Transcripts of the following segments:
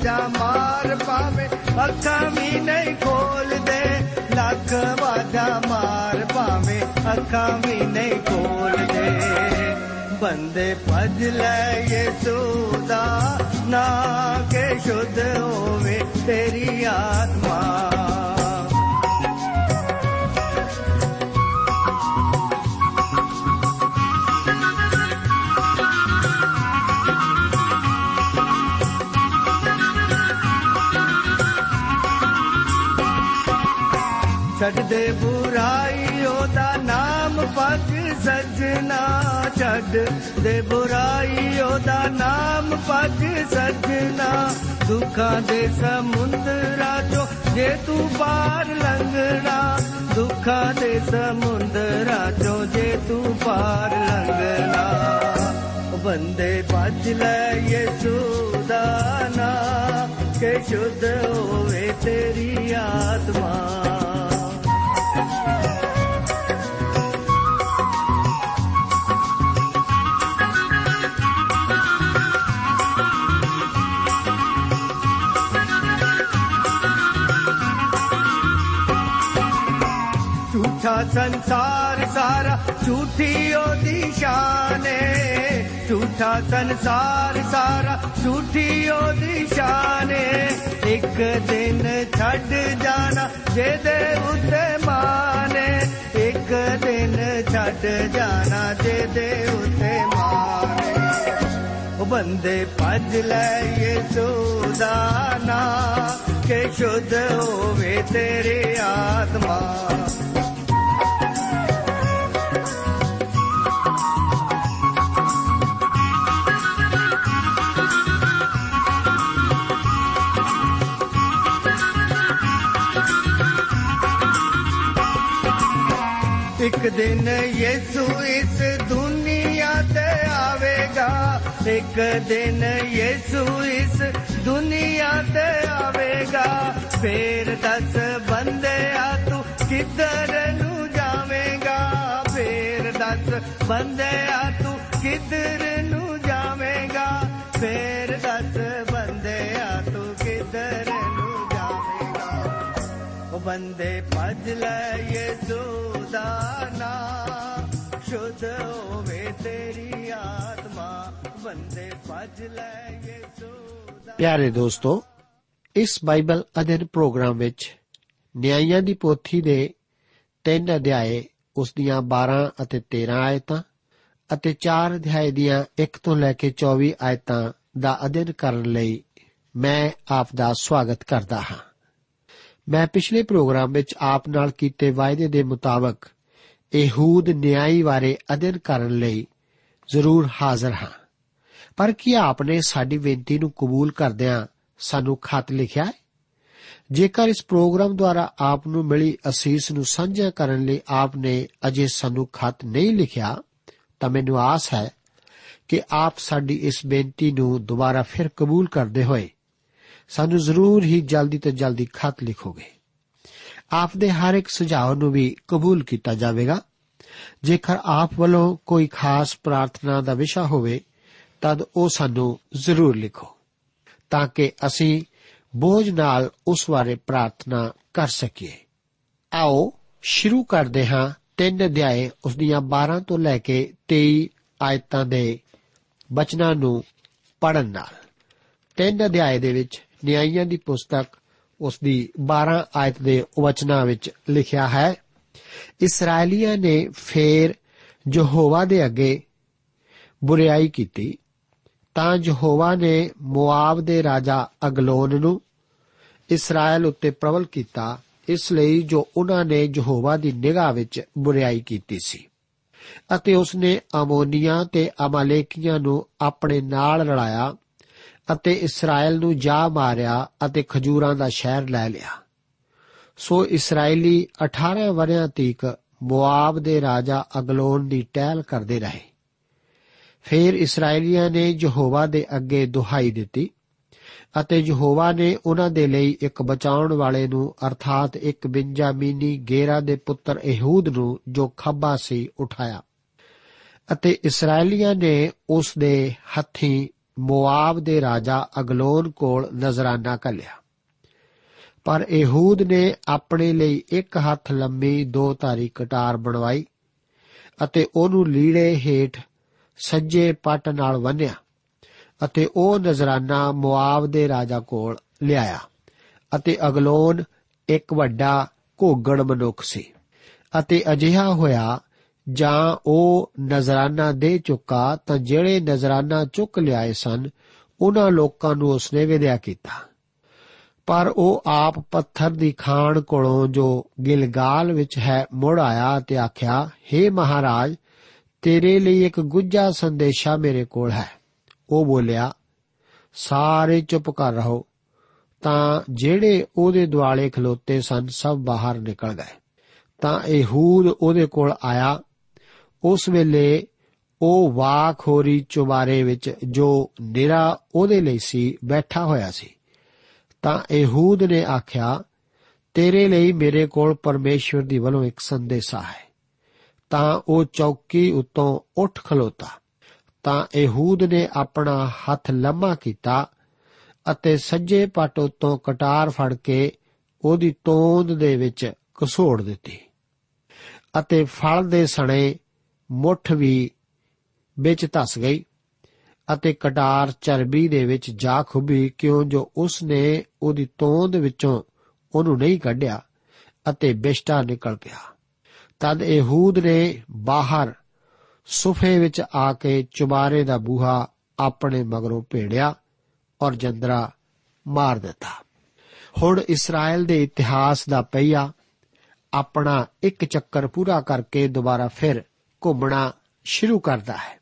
ਵਾਜਾ ਮਾਰ ਪਾਵੇ, ਅੱਖਾਂ ਵੀ ਨਹੀਂ ਖੋਲਦੇ, ਲੱਖ ਵਾਜਾ ਮਾਰ ਪਾਵੇ, ਅੱਖਾਂ ਵੀ ਨਹੀਂ ਖੋਲਦੇ। ਬੰਦੇ ਭਜ ਲੈ ਯਿਸੂ ਦਾ, ਨਾ ਕੇ ਸ਼ੁੱਧ ਹੋਵੇ ਤੇਰੀ ਆਤਮਾ। ਛੱਡ ਦੇ ਬੁਰਾਈ, ਉਹਦਾ ਨਾਮ ਪੱਜ ਸਜਣਾ ਛੱਡ ਦੇ ਬੁਰਾਈ, ਉਹਦਾ ਨਾਮ ਪੱਜ ਸਜਣਾ। ਦੁੱਖਾਂ ਦੇ ਸਮੁੰਦਰਾਂ ਚੋਂ ਜੇ ਤੂੰ ਪਾਰ ਲੰਘਣਾ, ਦੁੱਖਾਂ ਦੇ ਸਮੁੰਦਰਾਂ ਚੋਂ ਜੇ ਤੂੰ ਪਾਰ ਲੰਘਣਾ। ਬੰਦੇ ਭੱਜ ਲੈ ਯਿਸੂ ਦਾ ਨਾਮ, ਕਿ ਸ਼ੁੱਧ ਹੋਵੇ ਤੇਰੀ ਆਤਮਾ। ਝੂਠਾ ਸੰਸਾਰ ਸਾਰਾ, ਝੂਠੀ ਉਹਦੀ ਸ਼ਾਨ ਏ। ਝੂਠਾ ਸੰਸਾਰ ਸਾਰਾ, ਝੂਠੀ ਉਹਦੀ ਸ਼ਾਨ ਏ। ਇੱਕ ਦਿਨ ਛੱਡ ਜਾਣਾ, ਜਿਹਦੇ ਉੱਤੇ ਮਾਨ ਏ। ਇੱਕ ਦਿਨ ਛੱਡ ਜਾਣਾ, ਜਿਹਦੇ ਉੱਤੇ ਮਾਨ ਉਹ ਬੰਦੇ ਭੱਜ ਲੈ ਯਿਸੂ ਦਾ ਨਾਮ, ਕਿ ਸ਼ੁੱਧ ਹੋਵੇ ਤੇਰੀ ਆਤਮਾ। ਇੱਕ ਦਿਨ ਯਿਸੂ ਇਸ ਦੁਨੀਆ ਤੇ ਆਵੇਗਾ। ਇੱਕ ਦਿਨ ਯਿਸੂ ਇਸ ਦੁਨੀਆ ਤੇ ਆਵੇਗਾ। ਫੇਰ ਦੱਸ ਬੰਦਿਆ, ਤੂੰ ਕਿੱਧਰ ਨੂੰ ਜਾਵੇਂਗਾ? ਫੇਰ ਦੱਸ ਬੰਦਿਆ, ਤੂੰ ਕਿੱਧਰ ਨੂੰ ਜਾਵੇਂਗਾ? ਫੇਰ ਦੱਸ ਬੰਦੇ ਭੱਜ ਲੈ ਯਿਸੂ ਦਾ ਨਾਮ ਸ਼ੁੱਧ ਹੋਵੇ ਤੇਰੀ ਆਤਮਾ। ਬੰਦੇ ਭੱਜ ਲੈ ਯਿਸੂ ਦਾ ਪਿਆਰੇ ਦੋਸਤੋ, ਇਸ ਬਾਈਬਲ ਅਧਿਐਨ ਪ੍ਰੋਗਰਾਮ ਵਿੱਚ ਨਿਆਂਇਆਂ ਦੀ ਪੋਥੀ ਦੇ ਤਿੰਨ ਅਧਿਆਏ, ਉਸ ਦੀਆਂ 12 ਅਤੇ 13 ਆਇਤਾਂ ਅਤੇ 4 ਅਧਿਆਏ ਦੀਆਂ 1 ਤੋਂ ਲੈ ਕੇ 24 ਆਇਤਾਂ ਦਾ ਅਧਿਐਨ ਕਰਨ ਲਈ ਮੈਂ ਆਪ ਦਾ ਸਵਾਗਤ ਕਰਦਾ ਹਾਂ। ਮੈਂ ਪਿਛਲੇ ਪ੍ਰੋਗਰਾਮ ਵਿੱਚ ਆਪ ਨਾਲ ਕੀਤੇ ਵਾਅਦੇ ਦੇ ਮੁਤਾਬਕ ਇਹੂਦ ਨਿਆਂਈ ਬਾਰੇ ਅਧਿਐਨ ਕਰਨ ਲਈ ਜ਼ਰੂਰ ਹਾਜ਼ਰ ਹਾਂ। ਪਰ ਕੀ ਆਪਨੇ ਸਾਡੀ ਬੇਨਤੀ ਨੂੰ ਕਬੂਲ ਕਰਦਿਆਂ ਸਾਨੂੰ ਖਤ ਲਿਖਿਆ ਹੈ? ਜੇਕਰ ਇਸ ਪ੍ਰੋਗਰਾਮ ਦੁਆਰਾ ਆਪ ਨੂੰ ਮਿਲੀ ਅਸੀਸ ਨੂੰ ਸਾਂਝਾ ਕਰਨ ਲਈ ਆਪ ਨੇ ਅਜੇ ਸਾਨੂੰ ਖਤ ਨਹੀਂ ਲਿਖਿਆ, ਤਾਂ ਮੈਨੂੰ ਆਸ ਹੈ ਕਿ ਆਪ ਸਾਡੀ ਇਸ ਬੇਨਤੀ ਨੂੰ ਦੁਬਾਰਾ ਫਿਰ ਕਬੂਲ ਕਰਦੇ ਹੋਏ ਸਾਨੂੰ ਜ਼ਰੂਰ ਹੀ ਜਲਦੀ ਤੋਂ ਜਲਦੀ ਖਤ ਲਿਖੋਗੇ। ਆਪ ਦੇ ਹਰ ਇੱਕ ਸੁਝਾਅ ਨੂੰ ਵੀ ਕਬੂਲ ਕੀਤਾ ਜਾਵੇਗਾ। ਜੇਕਰ ਆਪ ਵੱਲੋਂ ਕੋਈ ਖਾਸ ਪ੍ਰਾਰਥਨਾ ਦਾ ਵਿਸ਼ਾ ਹੋਵੇ, ਤਦ ਉਹ ਸਾਨੂੰ ਜ਼ਰੂਰ ਲਿਖੋ, ਤਾਂ ਕਿ ਅਸੀਂ ਬੋਝ ਨਾਲ ਉਸ ਬਾਰੇ ਪ੍ਰਾਰਥਨਾ ਕਰ ਸਕੀਏ। ਆਓ ਸ਼ੁਰੂ ਕਰਦੇ ਹਾਂ ਤਿੰਨ ਅਧਿਆਏ ਉਸ ਦੀਆਂ 12 ਤੋਂ ਲੈ ਕੇ 23 ਆਇਤਾਂ ਦੇ ਬਚਨਾਂ ਨੂੰ ਪੜਨ ਨਾਲ। ਤਿੰਨ ਅਧਿਆਏ ਦੇ ਵਿੱਚ ਨਿਆਂਇਆਂ ਦੀ ਪੁਸਤਕ ਉਸ ਦੀ 12 ਆਇਤ ਦੇ ਵਚਨਾਂ ਵਿੱਚ ਲਿਖਿਆ ਹੈ। ਇਸرائیਲੀਆਂ ਨੇ ਫੇਰ ਯਹੋਵਾ ਦੇ ਅੱਗੇ ਬੁਰੀਾਈ ਕੀਤੀ। ਤਾਂ ਯਹੋਵਾ ਨੇ ਮੋਆਬ ਦੇ ਰਾਜਾ ਅਗਲੋਨ ਨੂੰ ਇਸਰਾਇਲ ਉੱਤੇ ਪ੍ਰਬਲ ਕੀਤਾ, ਇਸ ਲਈ ਜੋ ਉਹਨਾਂ ਨੇ ਯਹੋਵਾ ਦੀ ਨਿਗਾਹ ਵਿੱਚ ਬੁਰੀਾਈ ਕੀਤੀ ਸੀ। ਅਤੇ ਉਸ ਨੇ ਅਮੋਨੀਆਂ ਤੇ ਅਮਾਲੇਕੀਆਂ ਨੂੰ ਆਪਣੇ ਨਾਲ ਲੜਾਇਆ ਅਤੇ ਇਸਰਾਇਲ ਨੂੰ ਜਾ ਮਾਰਿਆ ਅਤੇ ਖਜੂਰਾਂ ਦਾ ਸ਼ਹਿਰ ਲੈ ਲਿਆ। ਸੋ ਇਸرائیਲੀ 18 ਵਰਿਆਂ ਤੀਕ ਮੋਆਬ ਦੇ ਰਾਜਾ ਅਗਲੋਨ ਦੀ ਟਹਿਲ ਕਰਦੇ ਰਹੇ। ਫਿਰ ਇਸرائیਲੀਆਂ ਨੇ ਯਹੋਵਾ ਦੇ ਅੱਗੇ ਦੁਹਾਈ ਦਿੱਤੀ ਅਤੇ ਯਹੋਵਾ ਨੇ ਉਹਨਾਂ ਦੇ ਲਈ ਇੱਕ ਬਚਾਉਣ ਵਾਲੇ ਨੂੰ, ਅਰਥਾਤ ਇੱਕ ਬਿੰਜਾਮੀਨੀ ਗੇਰਾ ਦੇ ਪੁੱਤਰ ਇਹੂਦ ਨੂੰ, ਜੋ ਖੱਬਾ ਸੀ, ਉਠਾਇਆ। ਅਤੇ ਇਸرائیਲੀਆਂ ਨੇ ਉਸ ਦੇ ਹੱਥੀ ਮੋਆਬ ਦੇ ਰਾਜਾ ਅਗਲੋਨ ਕੋਲ ਨਜ਼ਰਾਨਾ ਕੱਲਿਆ ਪਰ ehud ਨੇ ਆਪਣੇ ਲਈ ਇੱਕ ਹੱਥ ਲੰਮੀ ਦੋ ਧਾਰੀ ਕਟਾਰ ਬਣਵਾਈ ਅਤੇ ਉਹਨੂੰ ਲੀੜੇ ਹੇਠ ਸੱਜੇ ਪੱਟ ਨਾਲ ਬੰਨਿਆ ਅਤੇ ਉਹ ਨਜ਼ਰਾਨਾ ਮੋਆਬ ਦੇ ਰਾਜਾ ਕੋਲ ਲਿਆਇਆ ਅਤੇ ਅਗਲੋਨ ਇੱਕ ਵੱਡਾ ਘੋਗਣ ਮਨੁੱਖ ਸੀ ਅਤੇ ਅਜਿਹਾ ਹੋਇਆ ਜਾਂ ਉਹ ਨਜ਼ਰਾਨਾ ਦੇ ਚੁੱਕਾ ਤਾਂ ਜਿਹੜੇ ਨਜ਼ਰਾਨਾ ਚੁੱਕ ਲਿਆਏ ਸਨ, ਉਹਨਾਂ ਲੋਕਾਂ ਨੂੰ ਉਸਨੇ ਵਿਦਿਆ ਕੀਤਾ। ਪਰ ਉਹ ਆਪ ਪੱਥਰ ਦੀ ਖਾਨ ਕੋਲੋਂ ਜੋ ਗਿਲਗਾਲ ਵਿੱਚ ਹੈ, ਮੁੜ ਆਇਆ ਤੇ ਆਖਿਆ हे ਮਹਾਰਾਜ, ਤੇਰੇ ਲਈ ਇੱਕ ਗੁੱਜਾ ਸੰਦੇਸ਼ਾ ਮੇਰੇ ਕੋਲ ਹੈ। ਉਹ ਬੋਲਿਆ, ਸਾਰੇ ਚੁੱਪ ਕਰ ਰਹੋ, ਤਾਂ ਜਿਹੜੇ ਉਹਦੇ ਦੁਆਲੇ ਖਲੋਤੇ ਸਨ, ਸਭ ਬਾਹਰ ਨਿਕਲ ਗਏ। ਤਾਂ ehud ਉਹਦੇ ਕੋਲ ਆਇਆ ਉਸ ਵੇਲੇ ਉਹ ਵਾਖੋਰੀ ਚੁਬਾਰੇ ਵਿੱਚ ਜੋ ਨਿਰਾ ਉਹਦੇ ਲਈ ਸੀ, ਬੈਠਾ ਹੋਇਆ ਸੀ। ਤਾਂ ehud ਨੇ ਆਖਿਆ, ਤੇਰੇ ਲਈ ਮੇਰੇ ਕੋਲ ਪਰਮੇਸ਼ਵਰ ਦੀ ਵੱਲੋਂ ਇੱਕ ਸੰਦੇਸ਼ਾ ਹੈ। ਤਾਂ ਉਹ ਚੌਕੀ ਉੱਤੋਂ ਉੱਠ ਖਲੋਤਾ। ਤਾਂ ehud ਨੇ ਆਪਣਾ ਹੱਥ ਲੰਮਾ ਕੀਤਾ ਅਤੇ ਸੱਜੇ ਪੱਟ ਉੱਤੋਂ ਕਟਾਰ ਫੜ ਕੇ ਉਹਦੀ ਤੋਂਦ ਦੇ ਵਿੱਚ ਘਸੋੜ ਦਿੱਤੀ ਅਤੇ ਫਲ ਦੇ ਸਣੇ ਮੁੱਠ ਵੀ ਵਿੱਚ ਧਸ ਗਈ ਅਤੇ ਕਟਾਰ ਚਰਬੀ ਦੇ ਵਿੱਚ ਜਾ ਖੁੱਭੀ ਕਿਉਂ ਜੋ ਉਸ ਨੇ ਉਹਦੀ ਤੋਂਦ ਵਿੱਚੋਂ ਉਹਨੂੰ ਨਹੀਂ ਕੱਢਿਆ ਅਤੇ ਬਿਸ਼ਟਾ ਨਿਕਲ ਪਿਆ। ਤਦ ehud ਨੇ ਬਾਹਰ ਸੁਫੇ ਵਿੱਚ ਆ ਕੇ ਚੁਬਾਰੇ ਦਾ ਬੂਹਾ ਆਪਣੇ ਮਗਰੋਂ ਭੇੜਿਆ ਔਰ ਜੰਦਰਾ ਮਾਰ ਦਿੱਤਾ। ਹੁਣ ਇਸਰਾਇਲ ਦੇ ਇਤਿਹਾਸ ਦਾ ਪਹੀਆ ਆਪਣਾ ਇੱਕ ਚੱਕਰ ਪੂਰਾ ਕਰਕੇ ਦੁਬਾਰਾ ਫਿਰ ਘੁੰਮਣਾ ਸ਼ੁਰੂ ਕਰਦਾ ਹੈ।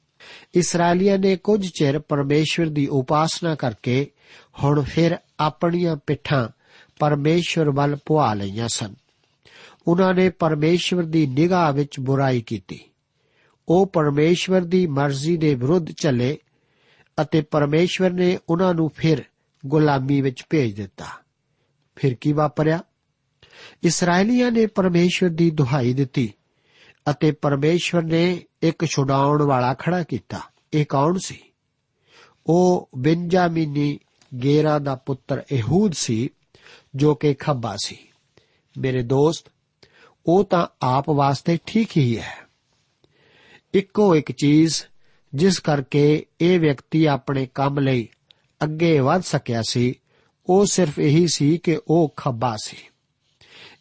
ਇਸرائیਲੀਆਂ ਨੇ ਕੁਝ ਚਿਰ ਪਰਮੇਸ਼ਵਰ ਦੀ ਉਪਾਸਨਾ ਕਰਕੇ ਹੁਣ ਫਿਰ ਆਪਣੀਆਂ ਪਿੱਠਾਂ ਪਰਮੇਸ਼ਵਰ ਵੱਲ ਪੁਆ ਲਈਆਂ ਸਨ। ਉਹਨਾਂ ਨੇ ਪਰਮੇਸ਼ਵਰ ਦੀ ਨਿਗਾਹ ਵਿੱਚ ਬੁਰਾਈ ਕੀਤੀ। ਉਹ ਪਰਮੇਸ਼ਵਰ ਦੀ ਮਰਜ਼ੀ ਦੇ ਵਿਰੁੱਧ ਚੱਲੇ ਅਤੇ ਪਰਮੇਸ਼ਵਰ ਨੇ ਉਹਨਾਂ ਨੂੰ ਫਿਰ ਗੁਲਾਮੀ ਵਿੱਚ ਭੇਜ ਦਿੱਤਾ। ਫਿਰ ਕੀ ਵਾਪਰਿਆ? ਇਸرائیਲੀਆਂ ਨੇ ਪਰਮੇਸ਼ਵਰ ਦੀ ਦੁਹਾਈ ਦਿੱਤੀ। ਅਤੇ ਪਰਮੇਸ਼ਵਰ ਨੇ ਇੱਕ ਛੁਡਾਉਣ ਵਾਲਾ ਖੜਾ ਕੀਤਾ। ਇਹ ਕੌਣ ਸੀ? ਉਹ ਬਿੰਜਾਮੀਨੀ ਗੇਰਾ ਦਾ ਪੁੱਤਰ ehud ਸੀ, ਜੋ ਕਿ ਖੱਬਾ ਸੀ। ਮੇਰੇ ਦੋਸਤ, ਉਹ ਤਾਂ ਆਪ ਵਾਸਤੇ ਠੀਕ ਹੀ ਹੈ। ਇੱਕੋ ਇੱਕ ਚੀਜ਼ ਜਿਸ ਕਰਕੇ ਇਹ ਵਿਅਕਤੀ ਆਪਣੇ ਕੰਮ ਲਈ ਅੱਗੇ ਵਧ ਸਕਿਆ ਸੀ, ਉਹ ਸਿਰਫ ਇਹੀ ਸੀ ਕਿ ਉਹ ਖੱਬਾ ਸੀ।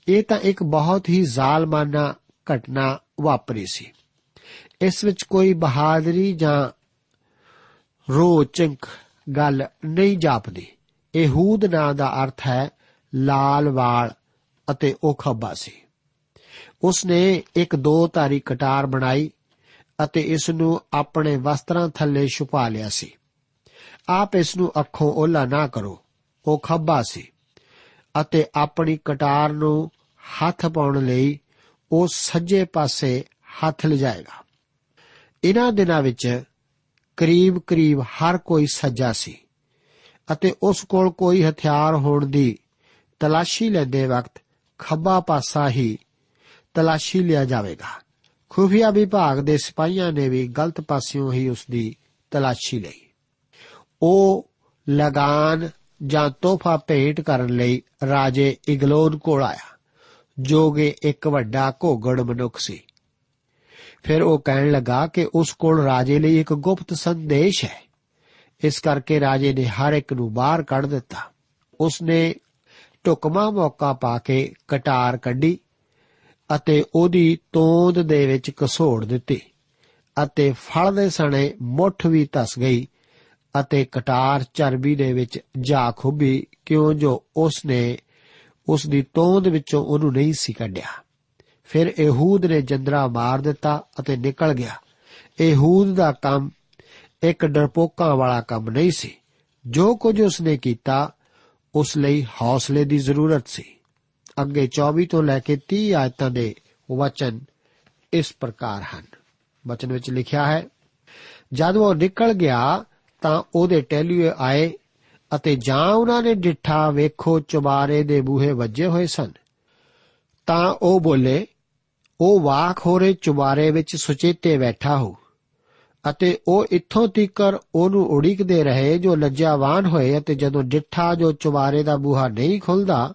ਇਹ ਤਾਂ ਇੱਕ ਬਹੁਤ ਹੀ ਜ਼ਾਲਮਾਨਾ ਘਟਨਾ ਵਾਪਰੀ ਸੀ। ਇਸ ਵਿੱਚ ਕੋਈ ਬਹਾਦਰੀ ਜਾਂ ਰੋਚਕ ਗੱਲ ਨਹੀਂ ਜਾਪਦੀ। ehud ਨਾਂ ਦਾ ਅਰਥ ਹੈ ਲਾਲ ਵਾਲ ਅਤੇ ਉਹ ਖੱਬਾ ਸੀ। ਉਸ ਨੇ ਇੱਕ ਦੋ ਧਾਰੀ ਕਟਾਰ ਬਣਾਈ ਅਤੇ ਇਸ ਨੂੰ ਆਪਣੇ ਵਸਤਰਾਂ ਥੱਲੇ ਛੁਪਾ ਲਿਆ ਸੀ। ਆਪ ਇਸ ਨੂੰ ਅੱਖੋਂ ਓਲਾ ਨਾ ਕਰੋ, ਉਹ ਖੱਬਾ ਸੀ ਅਤੇ ਆਪਣੀ ਕਟਾਰ ਨੂੰ ਹੱਥ ਪਾਉਣ ਲਈ ਉਹ ਸੱਜੇ ਪਾਸੇ ਹੱਥ ਲਿਜਾਏਗਾ। ਇਹਨਾਂ ਦਿਨਾਂ ਵਿੱਚ ਕਰੀਬ-ਕਰੀਬ ਹਰ ਕੋਈ ਸੱਜਾ ਸੀ ਅਤੇ ਉਸ ਕੋਲ ਕੋਈ ਹਥਿਆਰ ਹੋਣ ਦੀ ਤਲਾਸ਼ੀ ਲੈਂਦੇ ਵਕਤ ਖੱਬਾ ਪਾਸਾ ਹੀ ਤਲਾਸ਼ੀ ਲਿਆ ਜਾਵੇਗਾ। ਖੁਫੀਆ ਵਿਭਾਗ ਦੇ ਸਿਪਾਹੀਆਂ ਨੇ ਵੀ ਗਲਤ ਪਾਸਿਓਂ ਹੀ ਉਸ ਦੀ ਤਲਾਸ਼ੀ ਲਈ। ਉਹ ਲਗਾਨ ਜਾਂ ਤੋਹਫਾ ਭੇਟ ਕਰਨ ਲਈ ਰਾਜੇ ਇਗਲੋਨ ਕੋਲ ਆਇਆ। ਜੋ ਕਿ ਇੱਕ ਵੱਡਾ ਘੋਗੜ ਮਨੁੱਖ ਸੀ। ਫਿਰ ਉਹ ਕਹਿਣ ਲੱਗਾ ਕਿ ਉਸ ਕੋਲ ਰਾਜੇ ਲਈ ਇੱਕ ਗੁਪਤ ਸੰਦੇਸ਼ ਹੈ। ਇਸ ਕਰਕੇ ਰਾਜੇ ਨੇ ਹਰ ਇੱਕ ਨੂੰ ਬਾਹਰ ਕੱਢ ਦਿੱਤਾ। ਉਸ ਨੇ ਟੁਕਮਾ ਮੌਕਾ ਪਾ ਕੇ ਕਟਾਰ ਕੱਢੀ ਅਤੇ ਉਹਦੀ ਤੋਂਦ ਦੇ ਵਿੱਚ ਘਸੋੜ ਦਿੱਤੀ ਅਤੇ ਫਲ ਦੇ ਸਣੇ ਮੁੱਠ ਵੀ ਧਸ ਗਈ ਅਤੇ ਕਟਾਰ ਚਰਬੀ ਦੇ ਵਿੱਚ ਜਾ ਖੁੱਭੀ ਕਿਉਂ ਜੋ ਉਸ ਨੇ ਉਸ ਦੀ ਤੋਂਦ ਵਿੱਚੋਂ ਉਹਨੂੰ ਨਹੀਂ ਸੀ ਕੱਢਿਆ। ਫਿਰ ਇਹੂਦ ਨੇ ਜੰਦਰਾ ਮਾਰ ਦਿੱਤਾ ਅਤੇ ਨਿਕਲ ਗਿਆ। ਇਹੂਦ ਦਾ ਕੰਮ ਇੱਕ ਡਰਪੋਕਾਂ ਵਾਲਾ ਕੰਮ ਨਹੀਂ ਸੀ। ਜੋ ਕੁਝ ਉਸ ਨੇ ਕੀਤਾ, ਉਸ ਲਈ ਹੌਸਲੇ ਦੀ ਜ਼ਰੂਰਤ ਸੀ। ਅੱਗੇ 24 ਤੋਂ ਲੈ ਕੇ 30 ਆਇਤਾਂ ਦੇ ਵਚਨ ਇਸ ਪ੍ਰਕਾਰ ਹਨ। ਵਚਨ ਵਿੱਚ ਲਿਖਿਆ ਹੈ, ਜਦ ਉਹ ਨਿਕਲ ਗਿਆ ਤਾਂ ਉਹਦੇ ਟੈਲੀਏ ਆਏ ਅਤੇ ਜਾਂ ਉਹਨਾਂ ਨੇ ਡਿੱਠਾ ਵੇਖੋ ਚੁਬਾਰੇ ਦੇ ਬੂਹੇ ਵੱਜੇ ਹੋਏ ਸਨ। ਤਾਂ ਉਹ ਬੋਲੇ, ਉਹ ਵਾਕ ਹੋਰੇ ਚੁਬਾਰੇ ਵਿੱਚ ਸੁਚੇਤੇ ਬੈਠਾ ਹੋ, ਅਤੇ ਉਹ ਇੱਥੋਂ ਤੀਕਰ ਉਹਨੂੰ ਉਡੀਕਦੇ ਰਹੇ ਜੋ ਲੱਜਾਵਾਨ ਹੋਏ ਅਤੇ ਜਦੋਂ ਡਿੱਠਾ ਜੋ ਚੁਬਾਰੇ ਦਾ ਬੂਹਾ ਨਹੀਂ ਖੁੱਲਦਾ,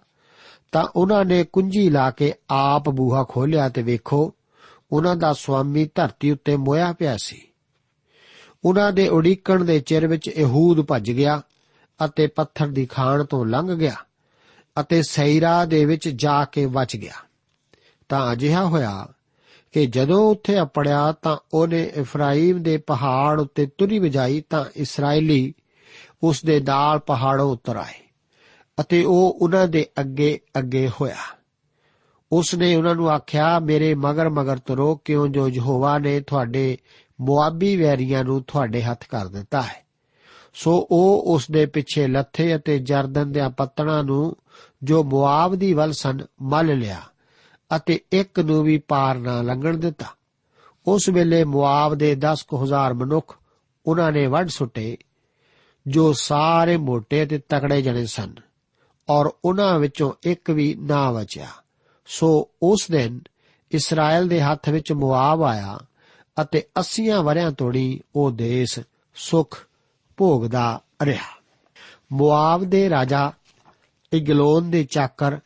ਤਾਂ ਉਹਨਾਂ ਨੇ ਕੁੰਜੀ ਲਾ ਕੇ ਆਪ ਬੂਹਾ ਖੋਲਿਆ ਤੇ ਵੇਖੋ, ਉਹਨਾਂ ਦਾ ਸਵਾਮੀ ਧਰਤੀ ਉੱਤੇ ਮੋਇਆ ਪਿਆ ਸੀ। ਉਹਨਾਂ ਦੇ ਉਡੀਕਣ ਦੇ ਚਿਰ ਵਿੱਚ ਇਹੂਦ ਭੱਜ ਗਿਆ ਅਤੇ ਪੱਥਰ ਦੀ ਖਾਣ ਤੋਂ ਲੰਘ ਗਿਆ ਅਤੇ ਸੈਰਾ ਦੇ ਵਿੱਚ ਜਾ ਕੇ ਵੱਜ ਗਿਆ। ਤਾਂ ਅਜਿਹਾ ਹੋਇਆ ਕਿ ਜਦੋਂ ਉੱਥੇ ਅਪੜਿਆ ਤਾਂ ਉਹਨੇ ਇਫਰਾਈਮ ਦੇ ਪਹਾੜ ਉੱਤੇ ਤੁਰੀ ਵਜਾਈ ਤਾਂ ਇਸرائیਲੀ ਉਸ ਦੇ ਨਾਲ ਪਹਾੜੋਂ ਉਤਰ ਆਏ ਅਤੇ ਉਹ ਉਹਨਾਂ ਦੇ ਅੱਗੇ ਅੱਗੇ ਹੋਇਆ। ਉਸ ਨੇ ਉਹਨਾਂ ਨੂੰ ਆਖਿਆ, ਮੇਰੇ ਮਗਰ ਮਗਰ ਤੁਰੋ, ਕਿਉਂ ਜੋ ਯਹੋਵਾ ਨੇ ਤੁਹਾਡੇ ਮੁਆਬੀ ਵੈਰੀਆਂ ਨੂੰ ਤੁਹਾਡੇ ਹੱਥ ਕਰ ਦਿੱਤਾ ਹੈ? ਸੋ ਉਹ ਉਸ ਦੇ ਪਿੱਛੇ ਲੱਥੇ ਅਤੇ ਜਰਦਨ ਦੇ ਪੱਤਣਾ ਨੂੰ ਜੋ ਮੁਆਬ ਦੀ ਵੱਲ ਸਨ, ਮੱਲ ਲਿਆ ਅਤੇ ਇੱਕ ਨੂੰ ਵੀ ਪਾਰ ਨਾ ਲੰਘਣ ਦਿੱਤਾ। ਉਸ ਵੇਲੇ ਮੁਆਬ ਦੇ 10000 ਮਨੁੱਖ ਉਹਨਾਂ ਨੇ ਵੱਢ ਸੁੱਟੇ, ਜੋ ਸਾਰੇ ਮੋٹے ਤੇ ਤਕੜੇ ਜਣੇ ਸਨ ਔਰ ਉਹਨਾਂ ਵਿੱਚੋਂ ਇੱਕ ਵੀ ਨਾ ਬਚਿਆ। ਸੋ ਉਸ ਦਿਨ ਇਸਰਾਇਲ ਦੇ ਹੱਥ ਵਿੱਚ ਮੁਆਬ ਆਇਆ ਅਤੇ 80 ਵਰਿਆਂ ਤੋੜੀ ਉਹ ਦੇਸ਼ ਸੁਖ ਭੋਗਦਾ ਰਿਹਾ। ਮੁਆਬ ਦੇ ਰਾਜਾ ਇਗਲੋਨ ਦੇ ਚਾਕਰ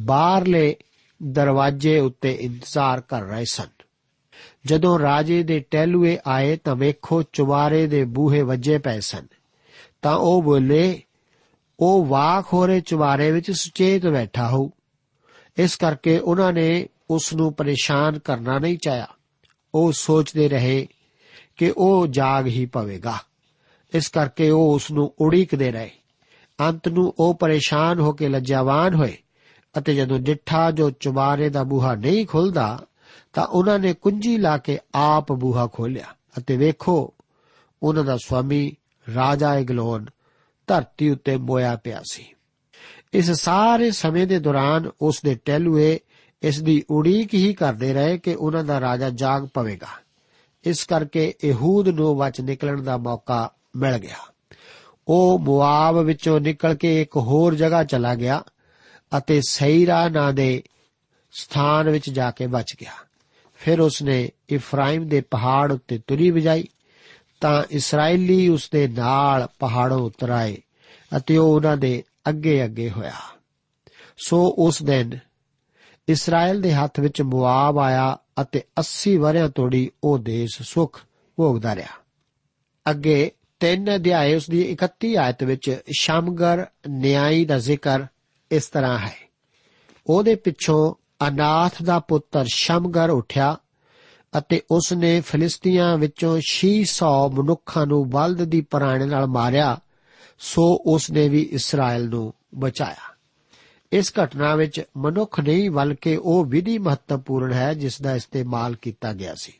ਬਾਹਰਲੇ ਦਰਵਾਜ਼ੇ ਉੱਤੇ ਇੰਤਜ਼ਾਰ ਕਰ ਰਹੇ ਸਨ। ਜਦੋਂ ਰਾਜੇ ਦੇ ਟਹਿਲੂਏ ਆਏ ਤਾਂ ਵੇਖੋ ਚੁਬਾਰੇ ਦੇ ਬੂਹੇ ਵੱਜੇ ਪਏ ਸਨ। ਤਾਂ ਉਹ ਬੋਲੇ, ਉਹ ਵਾਕ ਹੋਰੇ ਚੁਬਾਰੇ ਵਿੱਚ ਸੁਚੇਤ ਬੈਠਾ ਹੋ। ਇਸ ਕਰਕੇ ਉਹਨਾਂ ਨੇ ਉਸ ਨੂੰ ਪਰੇਸ਼ਾਨ ਕਰਨਾ ਨਹੀਂ ਚਾਹਿਆ। ਉਹ ਸੋਚਦੇ ਰਹੇ ਕਿ ਉਹ ਜਾਗ ਹੀ ਪਵੇਗਾ। ਇਸ ਕਰਕੇ ਉਹ ਉਸ ਨੂੰ ਉਡੀਕਦੇ ਰਹੇ। ਅੰਤ ਨੂੰ ਉਹ ਪਰੇਸ਼ਾਨ ਹੋ ਕੇ ਲੱਜਾਵਾਨ ਹੋਏ ਅਤੇ ਜਦੋਂ ਡਿੱਠਾ ਜੋ ਚੁਬਾਰੇ ਦਾ ਬੂਹਾ ਨਹੀਂ ਖੁੱਲਦਾ, ਤਾਂ ਉਹਨਾਂ ਨੇ ਕੁੰਜੀ ਲਾ ਕੇ ਆਪ ਬੂਹਾ ਖੋਲਿਆ ਅਤੇ ਵੇਖੋ, ਉਹਨਾਂ ਦਾ ਸਵਾਮੀ ਰਾਜਾ ਇਗਲੋਨ ਧਰਤੀ ਉੱਤੇ ਮੋਇਆ ਪਿਆ ਸੀ। ਇਸ ਸਾਰੇ ਸਮੇਂ ਦੇ ਦੌਰਾਨ ਉਸ ਦੇ ਟੈਲੂਏ ਇਸ ਦੀ ਉਡੀਕ ਹੀ ਕਰਦੇ ਰਹੇ ਕਿ ਉਹਨਾਂ ਦਾ ਰਾਜਾ ਜਾਗ ਪਵੇਗਾ। ਇਸ ਕਰਕੇ ਇਹੂਦ ਨੂੰ ਬਚ ਨਿਕਲਣ ਦਾ ਮੌਕਾ ਮਿਲ ਗਿਆ। ਉਹ ਮੁਆਬ ਵਿੱਚੋਂ ਨਿਕਲ ਕੇ ਇੱਕ ਹੋਰ ਜਗ੍ਹਾ ਚਲਾ ਗਿਆ ਅਤੇ ਸਈਰਾ ਨਾਂ ਦੇ ਸਥਾਨ ਵਿੱਚ ਜਾ ਕੇ ਬਚ ਗਿਆ। ਫਿਰ ਉਸਨੇ ਇਫਰਾਇਮ ਦੇ ਪਹਾੜ ਉੱਤੇ ਤੁਰੀ ਵਜਾਈ ਤਾਂ ਇਸرائیਲੀ ਉਸਦੇ ਨਾਲ ਪਹਾੜੋਂ ਉਤਰ ਆਏ ਅਤੇ ਉਹ ਉਹਨਾਂ ਦੇ ਅੱਗੇ ਅੱਗੇ ਹੋਇਆ। ਸੋ ਉਸ ਦਿਨ ਇਸਰਾਇਲ ਦੇ ਹੱਥ ਵਿੱਚ ਮੁਆਬ ਆਇਆ ਅਤੇ 80 ਵਰਿਆਂ ਤੋੜੀ ਉਹ ਦੇਸ਼ ਸੁਖ ਭੋਗਦਾ ਰਿਹਾ। ਅੱਗੇ ਤਿੰਨ ਅਧਿਆਏ ਉਸ ਦੀ 31 ਆਇਤ ਵਿੱਚ ਸ਼ਮਗਰ ਨਿਆਈ ਦਾ ਜ਼ਿਕਰ ਇਸ ਤਰ੍ਹਾਂ ਹੈ। ਉਹਦੇ ਪਿੱਛੋਂ ਅਨਾਥ ਦਾ ਪੁੱਤਰ ਸ਼ਮਗਰ ਉੱਠਿਆ ਅਤੇ ਉਸ ਨੇ ਫਿਲਿਸਤੀਆਂ ਵਿੱਚੋਂ 600 ਮਨੁੱਖਾਂ ਨੂੰ ਬਲਦ ਦੀ ਪਰਾਣੇ ਨਾਲ ਮਾਰਿਆ, ਸੋ ਉਸ ਨੇ ਵੀ ਇਸਰਾਇਲ ਨੂੰ ਬਚਾਇਆ। ਇਸ ਘਟਨਾ ਵਿੱਚ ਮਨੁੱਖ ਨਹੀਂ, ਬਲਕਿ ਉਹ ਵਿਧੀ ਮਹੱਤਵਪੂਰਨ ਹੈ ਜਿਸ ਦਾ ਇਸਤੇਮਾਲ ਕੀਤਾ ਗਿਆ ਸੀ।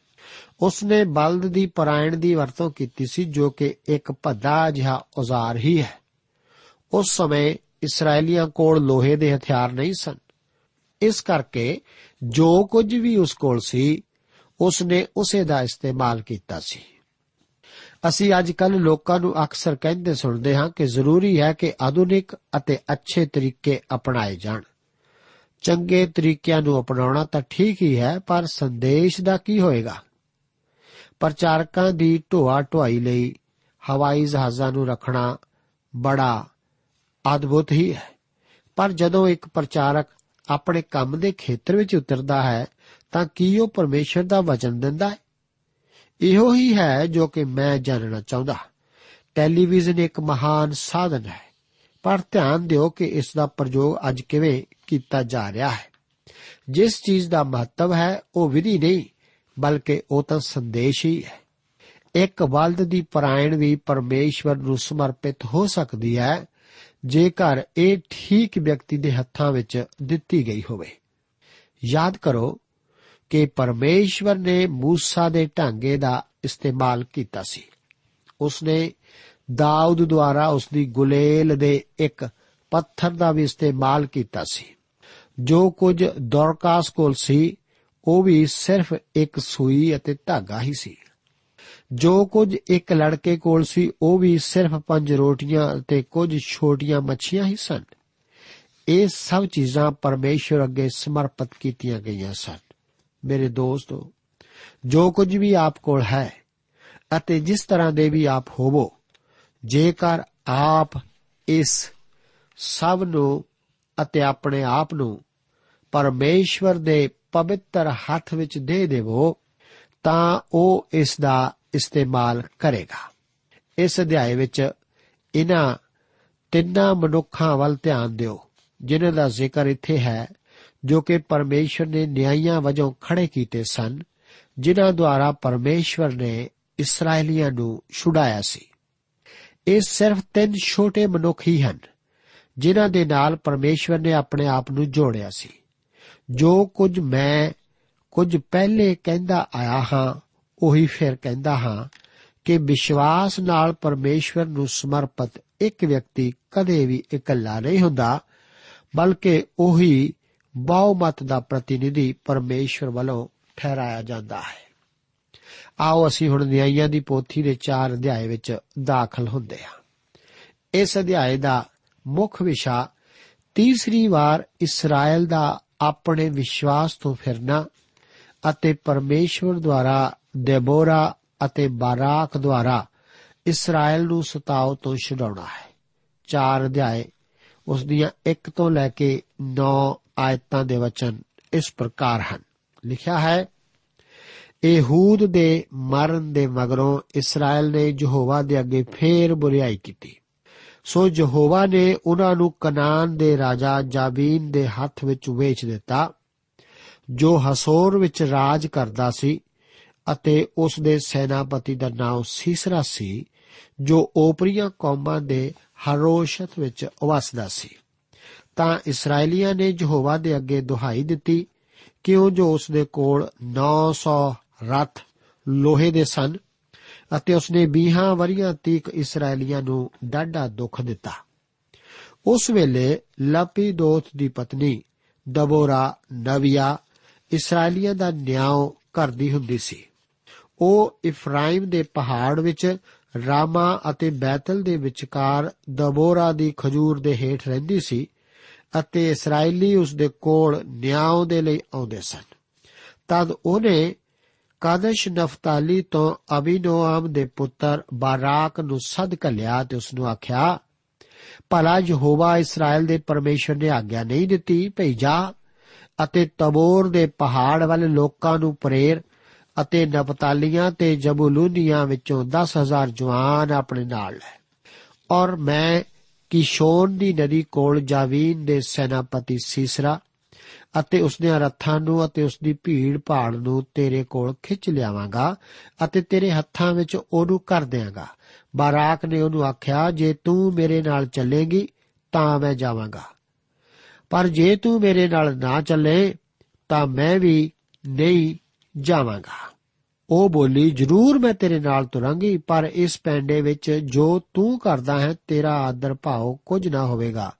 ਉਸ ਨੇ ਬਲਦ ਦੀ ਪਰਾਇਣ ਦੀ ਵਰਤੋਂ ਕੀਤੀ ਸੀ, ਜੋ ਕਿ ਇੱਕ ਭੱਦਾ ਜਿਹਾ ਔਜ਼ਾਰ ਹੀ ਹੈ। ਉਸ ਸਮੇਂ ਇਸرائیਲੀਆਂ ਕੋਲ ਲੋਹੇ ਦੇ ਹਥਿਆਰ ਨਹੀਂ ਸਨ। ਇਸ ਕਰਕੇ ਜੋ ਕੁਝ ਵੀ ਉਸ ਕੋਲ ਸੀ ਉਸ ਨੇ ਉਸੇ ਦਾ ਇਸਤੇਮਾਲ ਕੀਤਾ ਸੀ। ਅਸੀਂ ਅੱਜ ਕੱਲ ਲੋਕਾਂ ਨੂੰ ਅਕਸਰ ਕਹਿੰਦੇ ਸੁਣਦੇ ਹਾਂ ਕਿ ਜ਼ਰੂਰੀ ਹੈ ਕਿ ਆਧੁਨਿਕ ਅਤੇ ਅੱਛੇ ਤਰੀਕੇ ਅਪਣਾਏ ਜਾਣ। ਚੰਗੇ ਤਰੀਕਿਆਂ ਨੂੰ ਅਪਣਾਉਣਾ ਤਾਂ ਠੀਕ ਹੀ ਹੈ, ਪਰ ਸੰਦੇਸ਼ ਦਾ ਕੀ ਹੋਏਗਾ? ਪ੍ਰਚਾਰਕਾਂ ਦੀ ਢੋਆ ਢੁਆਈ ਲਈ ਹਵਾਈ ਜਹਾਜ਼ਾਂ ਨੂੰ ਰੱਖਣਾ ਬੜਾ ਅਦਭੁਤ ਹੀ ਹੈ। ਪਰ ਜਦੋਂ ਇੱਕ ਪ੍ਰਚਾਰਕ ਆਪਣੇ ਕੰਮ ਦੇ ਖੇਤਰ ਵਿੱਚ ਉਤਰਦਾ ਹੈ, ਤਾਂ ਕੀ ਉਹ ਪਰਮੇਸ਼ਰ ਦਾ ਵਚਨ ਦਿੰਦਾ ਹੈ? ਇਹੋ ਹੀ ਹੈ ਜੋ ਕਿ ਮੈਂ ਜਾਣਨਾ ਚਾਹੁੰਦਾ। ਟੈਲੀਵਿਜ਼ਨ ਇੱਕ ਮਹਾਨ ਸਾਧਨ ਹੈ। ਪਰ ਧਿਆਨ ਦਿਓ ਕਿ ਇਸ ਦਾ ਪ੍ਰਯੋਗ ਅੱਜ ਕਿਵੇਂ ਕੀਤਾ ਜਾ ਰਿਹਾ ਹੈ। ਜਿਸ ਚੀਜ਼ ਦਾ ਮਹੱਤਵ ਹੈ, ਉਹ ਵਿਧੀ ਨਹੀਂ ਬਲਕਿ ਉਹ ਤਾਂ ਸੰਦੇਸ਼ ਹੀ ਹੈ ਇੱਕ ਬਲਦ ਦੀ ਪਰਾਇਣ ਵੀ ਪਰਮੇਸ਼ਵਰ ਨੂੰ ਸਮਰਪਿਤ ਹੋ ਸਕਦੀ ਹੈ ਜੇਕਰ ਇਹ ਠੀਕ ਵਿਅਕਤੀ ਦੇ ਹੱਥਾਂ ਵਿੱਚ ਦਿੱਤੀ ਗਈ ਹੋਵੇ ਯਾਦ ਕਰੋ ਕਿ ਪਰਮੇਸ਼ਵਰ ਨੇ موسی ਦੇ ਢਾਂਗੇ ਦਾ ਇਸਤੇਮਾਲ ਕੀਤਾ ਸੀ ਉਸ ਨੇ ਦਾਊਦ ਦੁਆਰਾ ਉਸ ਦੀ ਗੁਲੇਲ ਦੇ ਇੱਕ ਪੱਥਰ ਦਾ ਵੀ ਇਸਤੇਮਾਲ ਕੀਤਾ ਸੀ ਜੋ ਕੁਝ ਦੌਰਕਾਸ ਕੋਲ ਸੀ ਉਹ ਵੀ ਸਿਰਫ ਇੱਕ ਸੂਈ ਅਤੇ ਧਾਗਾ ਹੀ ਸੀ। ਜੋ ਕੁਝ ਇੱਕ ਲੜਕੇ ਕੋਲ ਸੀ, ਉਹ ਵੀ ਸਿਰਫ ਪੰਜ ਰੋਟੀਆਂ ਅਤੇ ਕੁਝ ਛੋਟੀਆਂ ਮੱਛੀਆਂ ਹੀ ਸਨ। ਇਹ ਸਭ ਚੀਜ਼ਾਂ ਪਰਮੇਸ਼ਰ ਅੱਗੇ ਸਮਰਪਿਤ ਕੀਤੀਆਂ ਗਈਆਂ ਸਨ। ਮੇਰੇ ਦੋਸਤੋ, ਜੋ ਕੁਝ ਵੀ ਆਪ ਕੋਲ ਹੈ ਅਤੇ ਜਿਸ ਤਰ੍ਹਾਂ ਦੇ ਵੀ ਆਪ ਹੋਵੋ, ਜੇਕਰ ਆਪ ਇਸ ਸਭ ਨੂੰ ਅਤੇ ਆਪਣੇ ਆਪ ਨੂੰ ਪਰਮੇਸ਼ਵਰ ਦੇ ਪਵਿੱਤਰ ਹੱਥ ਵਿੱਚ ਦੇ ਦੇਵੋ, ਤਾਂ ਉਹ ਇਸ ਦਾ ਇਸਤੇਮਾਲ ਕਰੇਗਾ। ਇਸ ਅਧਿਆਏ ਵਿੱਚ ਇਹਨਾਂ ਤਿੰਨਾਂ ਮਨੁੱਖਾਂ ਵੱਲ ਧਿਆਨ ਦਿਓ, ਜਿਨ੍ਹਾਂ ਦਾ ਜ਼ਿਕਰ ਇੱਥੇ ਹੈ, ਜੋ ਕਿ ਪਰਮੇਸ਼ਰ ਨੇ ਨਿਆਂਇਆਂ ਵਜੋਂ ਖੜੇ ਕੀਤੇ ਸਨ, ਜਿਨ੍ਹਾਂ ਦੁਆਰਾ ਪਰਮੇਸ਼ਰ ਨੇ ਇਸرائیਲੀਆਂ ਨੂੰ ਛੁਡਾਇਆ ਸੀ। ਇਹ ਸਿਰਫ ਤਿੰਨ ਛੋਟੇ ਮਨੁੱਖ ਹੀ ਹਨ, ਜਿਨ੍ਹਾਂ ਦੇ ਨਾਲ ਪਰਮੇਸ਼ਰ ਨੇ ਆਪਣੇ ਆਪ ਨੂੰ ਜੋੜਿਆ ਸੀ। ਜੋ ਕੁਝ ਮੈਂ ਕੁਝ ਪਹਿਲੇ ਕਹਿੰਦਾ ਆਇਆ ਹਾਂ, ਉਹੀ ਫਿਰ ਕਹਿੰਦਾ ਹਾਂ ਕਿ ਵਿਸ਼ਵਾਸ ਨਾਲ ਪਰਮੇਸ਼ਵਰ ਨੂੰ ਸਮਰਪਿਤ ਇੱਕ ਵਿਅਕਤੀ ਕਦੇ ਵੀ ਇਕੱਲਾ ਨਹੀਂ ਹੁੰਦਾ, ਬਲਕਿ ਉਹੀ ਬਹੁਮਤ ਦਾ ਪ੍ਰਤੀਨਿਧੀ ਪਰਮੇਸ਼ਵਰ ਵੱਲੋਂ ਠਹਿਰਾਇਆ ਜਾਂਦਾ ਹੈ। ਆਓ ਅਸੀਂ ਹੁਣ ਨਿਆਂਇਆਂ ਦੀ ਪੋਥੀ ਦੇ 4 ਅਧਿਆਏ ਵਿੱਚ ਦਾਖਲ ਹੁੰਦੇ ਹਾਂ। ਇਸ ਅਧਿਆਏ ਦਾ ਮੁੱਖ ਵਿਸ਼ਾ ਤੀਸਰੀ ਵਾਰ ਇਸਰਾਇਲ ਦਾ ਆਪਣੇ ਵਿਸ਼ਵਾਸ ਤੋਂ ਫਿਰਨਾ ਅਤੇ ਪਰਮੇਸ਼ਵਰ ਦੁਆਰਾ ਦੇਬੋਰਾ ਅਤੇ ਬਾਰਾਕ ਦੁਆਰਾ ਇਸਰਾਇਲ ਨੂੰ ਸਤਾਉ ਤੋਂ ਛੁਡਾਉਣਾ ਹੈ। ਚਾਰ ਅਧਿਆਏ, ਉਸ ਦੀਆਂ 1 ਤੋਂ ਲੈ ਕੇ 9 ਆਇਤਾਂ ਦੇ ਵਚਨ ਇਸ ਪ੍ਰਕਾਰ ਹਨ। ਲਿਖਿਆ ਹੈ ਇਹੂਦ ਦੇ ਮਰਨ ਦੇ ਮਗਰੋਂ ਇਸਰਾਇਲ ਨੇ ਯਹੋਵਾ ਦੇ ਅੱਗੇ ਫੇਰ ਬੁਰੀਾਈ ਕੀਤੀ। ਸੋ ਯਹੋਵਾ ਨੇ ਉਹਨਾਂ ਨੂੰ ਕਨਾਨ ਦੇ ਰਾਜਾ ਜਾਬੀਨ ਦੇ ਹੱਥ ਵਿੱਚ ਵੇਚ ਦਿੱਤਾ, ਜੋ ਹਸੋਰ ਵਿੱਚ ਰਾਜ ਕਰਦਾ ਸੀ ਅਤੇ ਉਸ ਦੇ ਸੈਨਾਪਤੀ ਦਾ ਨਾਮ ਸੀਸਰਾ ਸੀ, ਜੋ ਓਪਰੀਆਂ ਕੌਮਾਂ ਦੇ ਹਰੋਸ਼ਤ ਵਿੱਚ ਵਸਦਾ ਸੀ। ਤਾਂ ਇਸرائیਲੀਆਂ ਨੇ ਯਹੋਵਾ ਦੇ ਅੱਗੇ ਦੁਹਾਈ ਦਿੱਤੀ, ਕਿਉਂ ਜੋ ਉਸ ਦੇ ਕੋਲ 900 ਰਥ ਲੋਹੇ ਦੇ ਸਨ ਅਤੇ ਉਸਨੇ 20 ਵਰੀਆਂ ਤੀਕ ਇਸرائیਲੀਆਂ ਨੂੰ ਡਾਢਾ ਦੁੱਖ ਦਿੱਤਾ। ਉਸ ਵੇਲੇ ਲਾਪੀਦੋਤ ਦੀ ਪਤਨੀ ਦਬੋਰਾ ਨਵੀਆ ਇਸرائیਲੀਆਂ ਦਾ ਨਿਆਂ ਕਰਦੀ ਹੁੰਦੀ ਸੀ। ਉਹ ਇਫਰਾਇਮ ਦੇ ਪਹਾੜ ਵਿੱਚ ਰਾਮਾ ਅਤੇ ਬੈਤਲ ਦੇ ਵਿਚਕਾਰ ਦਬੋਰਾ ਦੀ ਖਜੂਰ ਦੇ ਹੇਠ ਰਹਿੰਦੀ ਸੀ ਅਤੇ ਇਸرائیਲੀ ਉਸ ਦੇ ਕੋਲ ਨਿਆਂ ਦੇ ਲਈ ਆਉਂਦੇ ਸਨ। ਤਦ ਉਹਨੇ ਕਾਦਸ਼ ਨਫਤਾਲੀ ਤੋਂ ਅਬੀਨੋਆਮ ਦੇ ਪੁੱਤਰ ਬਾਰਾਕ ਨੂੰ ਸੱਦ ਕਲਿਆ ਤੇ ਉਸ ਨੂੰ ਆਖਿਆ, ਭਲਾ ਯਹੋਵਾ ਇਸਰਾਇਲ ਦੇ ਪਰਮੇਸ਼ਰ ਨੇ ਆਗਿਆ ਨਹੀਂ ਦਿੱਤੀ, ਭਈ ਜਾ ਅਤੇ ਤਬੋਰ ਦੇ ਪਹਾੜ ਵੱਲ ਲੋਕਾਂ ਨੂੰ ਪ੍ਰੇਰ ਅਤੇ ਨਪਤਾਲੀਆਂ ਤੇ ਜਬੂਲੂਨੀਆਂ ਵਿੱਚੋਂ 10000 ਜਵਾਨ ਆਪਣੇ ਨਾਲ ਲੈ। ਔਰ ਮੈਂ ਕਿਸ਼ੋਨ ਦੀ ਨਦੀ ਕੋਲ ਜਾਵੀਨ ਦੇ ਸੈਨਾਪਤੀ ਸੀਸਰਾ ਅਤੇ ਉਸ ਦੇ ਰੱਥਾਂ ਨੂੰ ਅਤੇ ਉਸ ਦੀ ਭੀੜ ਭਾੜ ਨੂੰ ਤੇਰੇ ਕੋਲ ਖਿੱਚ ਲਿਆਵਾਂਗਾ ਅਤੇ ਤੇਰੇ ਹੱਥਾਂ ਵਿੱਚ ਉਹਨੂੰ ਕਰ ਦਿਆਂਗਾ। ਬਾਰਾਕ ਨੇ ਉਹਨੂੰ ਆਖਿਆ, ਜੇ ਤੂੰ ਮੇਰੇ ਨਾਲ ਚੱਲੇਗੀ ਤਾਂ ਮੈਂ ਜਾਵਾਂਗਾ। ਪਰ ਜੇ ਤੂੰ ਮੇਰੇ ਨਾਲ ਨਾ ਚੱਲੇ ਤਾਂ ਮੈਂ ਵੀ ਨਹੀਂ ਜਾਵਾਂਗਾ। ਉਹ ਬੋਲੀ, ਜ਼ਰੂਰ ਮੈਂ ਤੇਰੇ ਨਾਲ ਤੁਰਾਂਗੀ, ਪਰ ਇਸ ਪੈਂਡੇ ਵਿੱਚ ਜੋ ਤੂੰ ਕਰਦਾ ਹੈ, ਤੇਰਾ ਆਦਰ ਭਾਉ ਕੁਝ ਨਾ ਹੋਵੇਗਾ।